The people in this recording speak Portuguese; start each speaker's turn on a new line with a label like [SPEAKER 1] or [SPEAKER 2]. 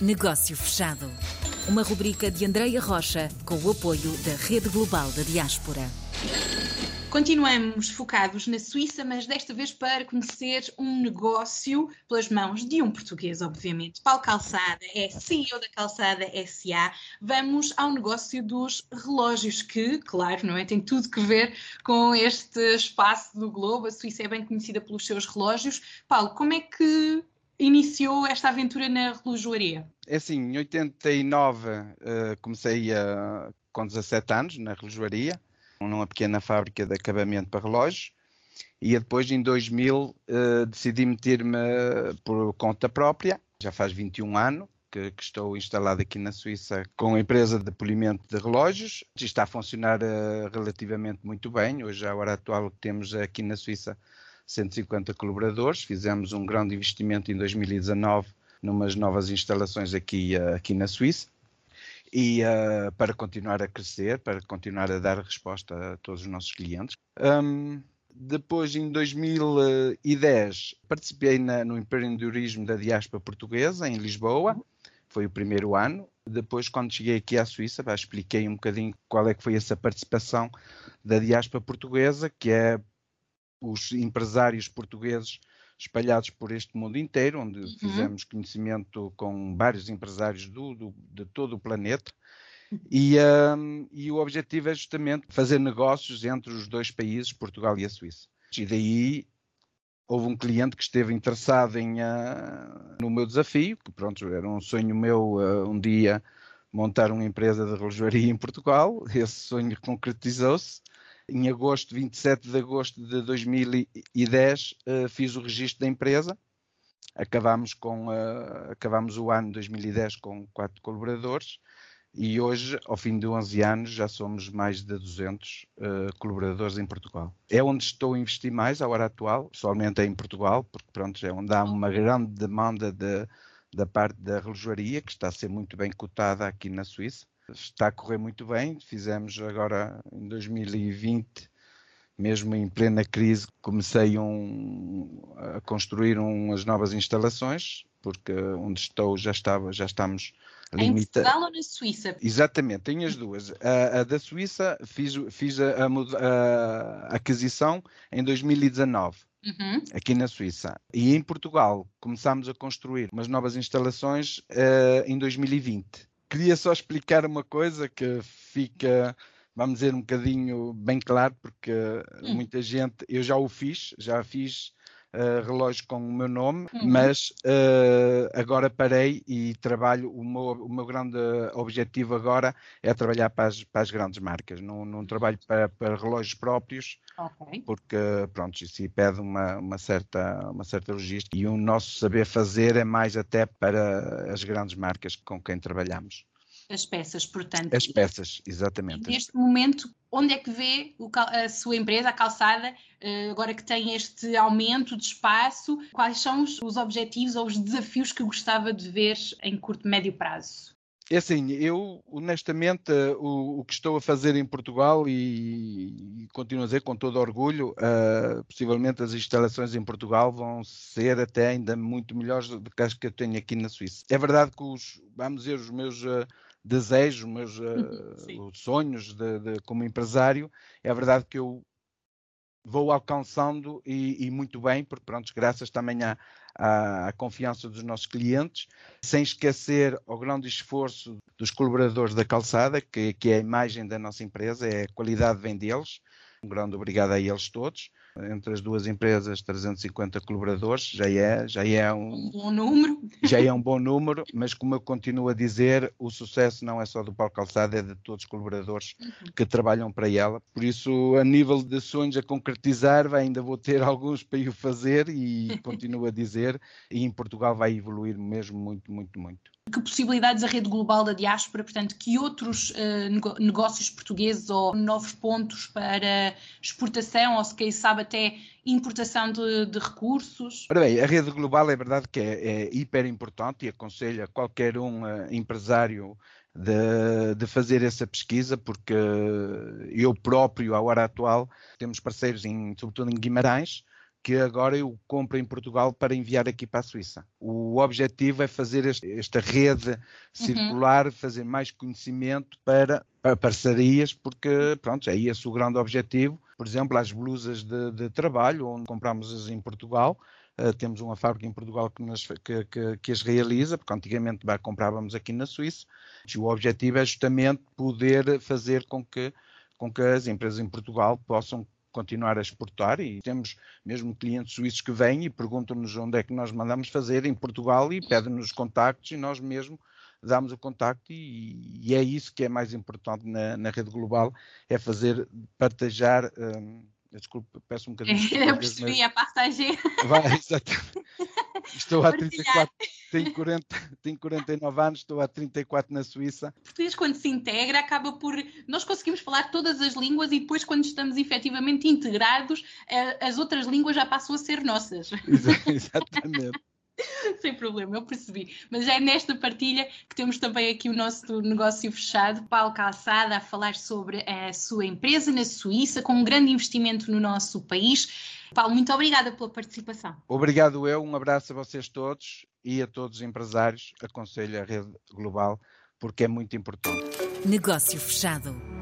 [SPEAKER 1] Negócio Fechado. Uma rubrica de Andreia Rocha com o apoio da Rede Global da Diaspora.
[SPEAKER 2] Continuamos focados na Suíça, mas desta vez para conhecer um negócio pelas mãos de um português, obviamente. Paulo Calçada é CEO da Calçada SA. Vamos ao negócio dos relógios, que, claro, não é? Tem tudo que ver com este espaço do globo. A Suíça é bem conhecida pelos seus relógios. Paulo, como é que iniciou esta aventura na relojoaria?
[SPEAKER 3] É assim, em 89 uh, comecei a, com 17 anos na relojoaria numa pequena fábrica de acabamento para relógios e depois em 2000 uh, eh, decidi meter-me por conta própria, já faz 21 anos que, que, estou instalado aqui na Suíça com a empresa de polimento de relógios, está a funcionar uh, relativamente muito bem, hoje a hora atual temos aqui na Suíça 150 colaboradores, fizemos um grande investimento em 2019 numas novas instalações aqui, uh, aqui na Suíça e uh, para continuar a crescer, para continuar a dar resposta a todos os nossos clientes. Um, depois, em 2010, participei na, no empreendedorismo da diáspora portuguesa em Lisboa, foi o primeiro ano. Depois, quando cheguei aqui à Suíça, já expliquei um bocadinho qual é que foi essa participação da diáspora portuguesa, que é os empresários portugueses espalhados por este mundo inteiro, onde uhum. fizemos conhecimento com vários empresários do, do, de todo o planeta. E, um, e, o objetivo é justamente fazer negócios entre os dois países, Portugal e a Suíça. E daí houve um cliente que esteve interessado em, uh, no meu desafio, que pronto, era um sonho meu uh, um dia montar uma empresa de relojoaria em Portugal. Esse sonho concretizou-se em agosto, 27 de agosto de 2010, uh, fiz o registro da empresa. Acabámos, com, uh, acabámos o ano 2010 com quatro colaboradores e hoje, ao fim de 11 anos, já somos mais de 200 uh, eh, colaboradores em Portugal. É onde estou a investir mais, à hora atual, pessoalmente é em Portugal, porque pronto, é onde há uma grande demanda de, da parte da relojoaria, que está a ser muito bem cotada aqui na Suíça está a correr muito bem. Fizemos agora em 2020, mesmo em plena crise, comecei um, a construir umas novas instalações, porque onde estou já estava, já estamos
[SPEAKER 2] limitados. Em Portugal ou na Suíça?
[SPEAKER 3] Exatamente, tenho as duas. A, a da Suíça fiz, fiz a, a, a aquisição em 2019. Uhum. aqui na Suíça. E em Portugal começámos a construir umas novas instalações uh, em 2020 queria só explicar uma coisa que fica, vamos dizer, um bocadinho bem claro, porque hum. muita gente, eu já o fiz, já fiz uh, relógio com o meu nome, uhum. mas uh, agora parei e trabalho. O meu, o meu grande objetivo agora é trabalhar para as, para as grandes marcas. Não, não trabalho para, para relógios próprios, okay. porque pronto, isso pede uma, uma, certa, uma certa logística e o nosso saber fazer é mais até para as grandes marcas com quem trabalhamos.
[SPEAKER 2] As peças, portanto.
[SPEAKER 3] As peças, exatamente.
[SPEAKER 2] neste momento, onde é que vê a sua empresa, a calçada, eh, agora que tem este aumento de espaço, quais são os objetivos ou os desafios que gostava de ver em curto e médio prazo?
[SPEAKER 3] É assim, eu honestamente o, o, que estou a fazer em Portugal e, e continuo a dizer com todo orgulho, uh, possivelmente as instalações em Portugal vão ser até ainda muito melhores do que as que eu tenho aqui na Suíça. É verdade que os, vamos dizer, os meus uh, desejos, meus uh, sonhos de, de, como empresário, é verdade que eu vou alcançando e, e muito bem, porque pronto, graças também à, à, à, confiança dos nossos clientes, sem esquecer o grande esforço dos colaboradores da calçada, que, que é a imagem da nossa empresa, é a qualidade vem deles. Um grande obrigado a eles todos entre as duas empresas 350 colaboradores, já é, já é um,
[SPEAKER 2] um, bom número.
[SPEAKER 3] Já é um bom número, mas como eu continuo a dizer, o sucesso não é só do Paulo Calçada, é de todos os colaboradores uhum. que trabalham para ela. Por isso, a nível de sonhos a concretizar, ainda vou ter alguns para o fazer e continuo a dizer, e em Portugal vai evoluir mesmo muito, muito, muito
[SPEAKER 2] que possibilidades a rede global da diáspora, portanto, que outros uh, negócios portugueses ou novos pontos para exportação ou se quem sabe até importação de, de, recursos?
[SPEAKER 3] Ora bem, a rede global é verdade que é, é hiper importante e aconselho a qualquer um uh, empresário de, de, fazer essa pesquisa, porque eu próprio, à hora atual, temos parceiros, em, sobretudo em Guimarães, que agora eu compro em Portugal para enviar aqui para a Suíça. O objetivo é fazer este, esta rede circular, uhum. fazer mais conhecimento para, para, parcerias, porque pronto, é esse o grande objetivo. Por exemplo, as blusas de, de trabalho, onde compramos em Portugal, Uh, temos uma fábrica em Portugal que, nas, que, que, que, as realiza, porque antigamente comprávamos aqui na Suíça. E o objetivo é justamente poder fazer com que, com que as empresas em Portugal possam continuar a exportar e temos mesmo clientes suíços que vêm e perguntam-nos onde é que nós mandamos fazer em Portugal e pedem-nos contactos e nós mesmo damos o contacto e, e, é isso que é mais importante na, na rede global, é fazer, partilhar um, Desculpa, peço um bocadinho.
[SPEAKER 2] Eu percebi mas... a passagem.
[SPEAKER 3] Vai, exatamente. Estou há 34, tenho, 40, tenho 49 anos, estou há 34 na Suíça.
[SPEAKER 2] O português, quando se integra, acaba por. Nós conseguimos falar todas as línguas e depois, quando estamos efetivamente integrados, eh, as outras línguas já passam a ser nossas.
[SPEAKER 3] Exatamente.
[SPEAKER 2] Sem problema, eu percebi. Mas é nesta partilha que temos também aqui o nosso negócio fechado. Paulo Calçada a falar sobre a sua empresa na Suíça, com um grande investimento no nosso país. Paulo, muito obrigada pela participação.
[SPEAKER 3] Obrigado eu, um abraço a vocês todos e a todos os empresários. Aconselho a rede global porque é muito importante.
[SPEAKER 1] Negócio fechado.